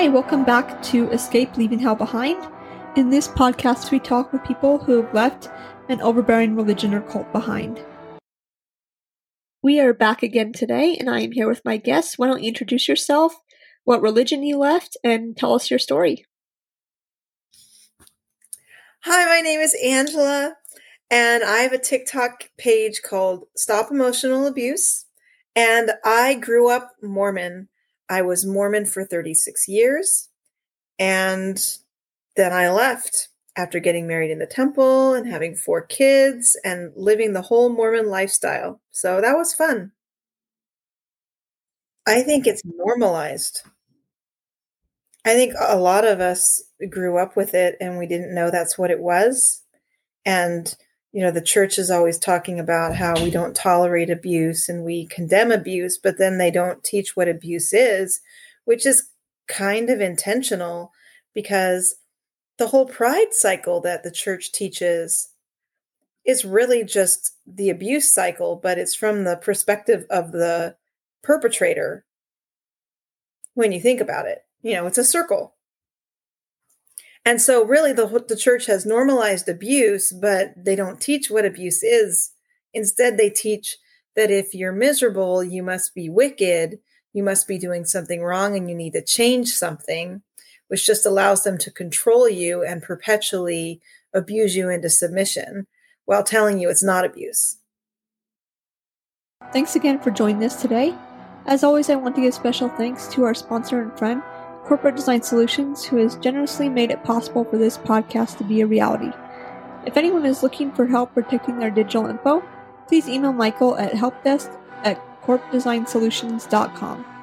Hi, welcome back to Escape Leaving Hell Behind. In this podcast, we talk with people who have left an overbearing religion or cult behind. We are back again today, and I am here with my guests. Why don't you introduce yourself, what religion you left, and tell us your story? Hi, my name is Angela, and I have a TikTok page called Stop Emotional Abuse. And I grew up Mormon. I was Mormon for 36 years. And then I left after getting married in the temple and having four kids and living the whole Mormon lifestyle. So that was fun. I think it's normalized. I think a lot of us grew up with it and we didn't know that's what it was. And, you know, the church is always talking about how we don't tolerate abuse and we condemn abuse, but then they don't teach what abuse is, which is kind of intentional because the whole pride cycle that the church teaches is really just the abuse cycle, but it's from the perspective of the perpetrator when you think about it. You know, it's a circle. And so, really, the, the church has normalized abuse, but they don't teach what abuse is. Instead, they teach that if you're miserable, you must be wicked, you must be doing something wrong, and you need to change something, which just allows them to control you and perpetually abuse you into submission while telling you it's not abuse. Thanks again for joining us today. As always, I want to give special thanks to our sponsor and friend, Corporate Design Solutions, who has generously made it possible for this podcast to be a reality. If anyone is looking for help protecting their digital info, please email Michael at helpdesk at corpdesignsolutions.com.